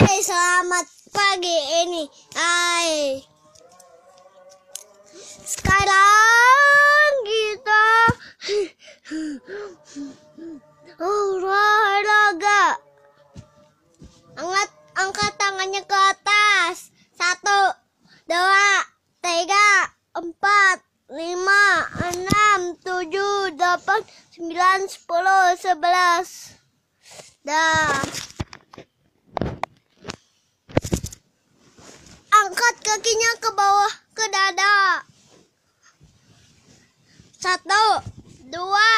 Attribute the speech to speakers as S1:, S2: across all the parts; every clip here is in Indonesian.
S1: selamat pagi ini. Hai. Sekarang kita olahraga. Angkat angkat tangannya ke atas. Satu, dua, tiga, empat, lima, enam, tujuh, delapan, sembilan, sepuluh, sebelas. Dah. Angkat kakinya ke bawah ke dada. Satu, dua,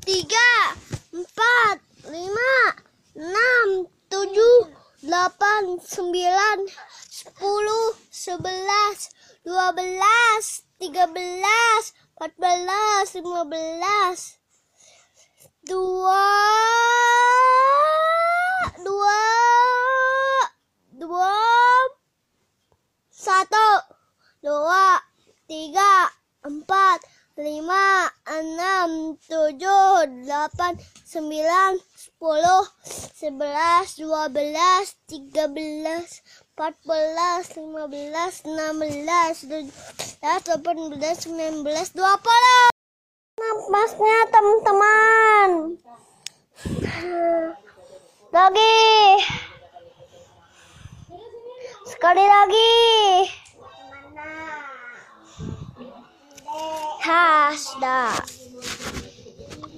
S1: tiga, empat, lima, enam, tujuh, delapan, sembilan, sepuluh, sebelas, dua belas, tiga belas, empat belas, lima belas, dua, dua, satu, dua, tiga, empat, lima, enam, tujuh, delapan, sembilan, sepuluh, sebelas, dua belas, tiga belas, empat belas, lima belas, enam belas, delapan belas, sembilan belas, dua puluh. Napasnya teman-teman. Lagi. Sekali lagi. Has, dah.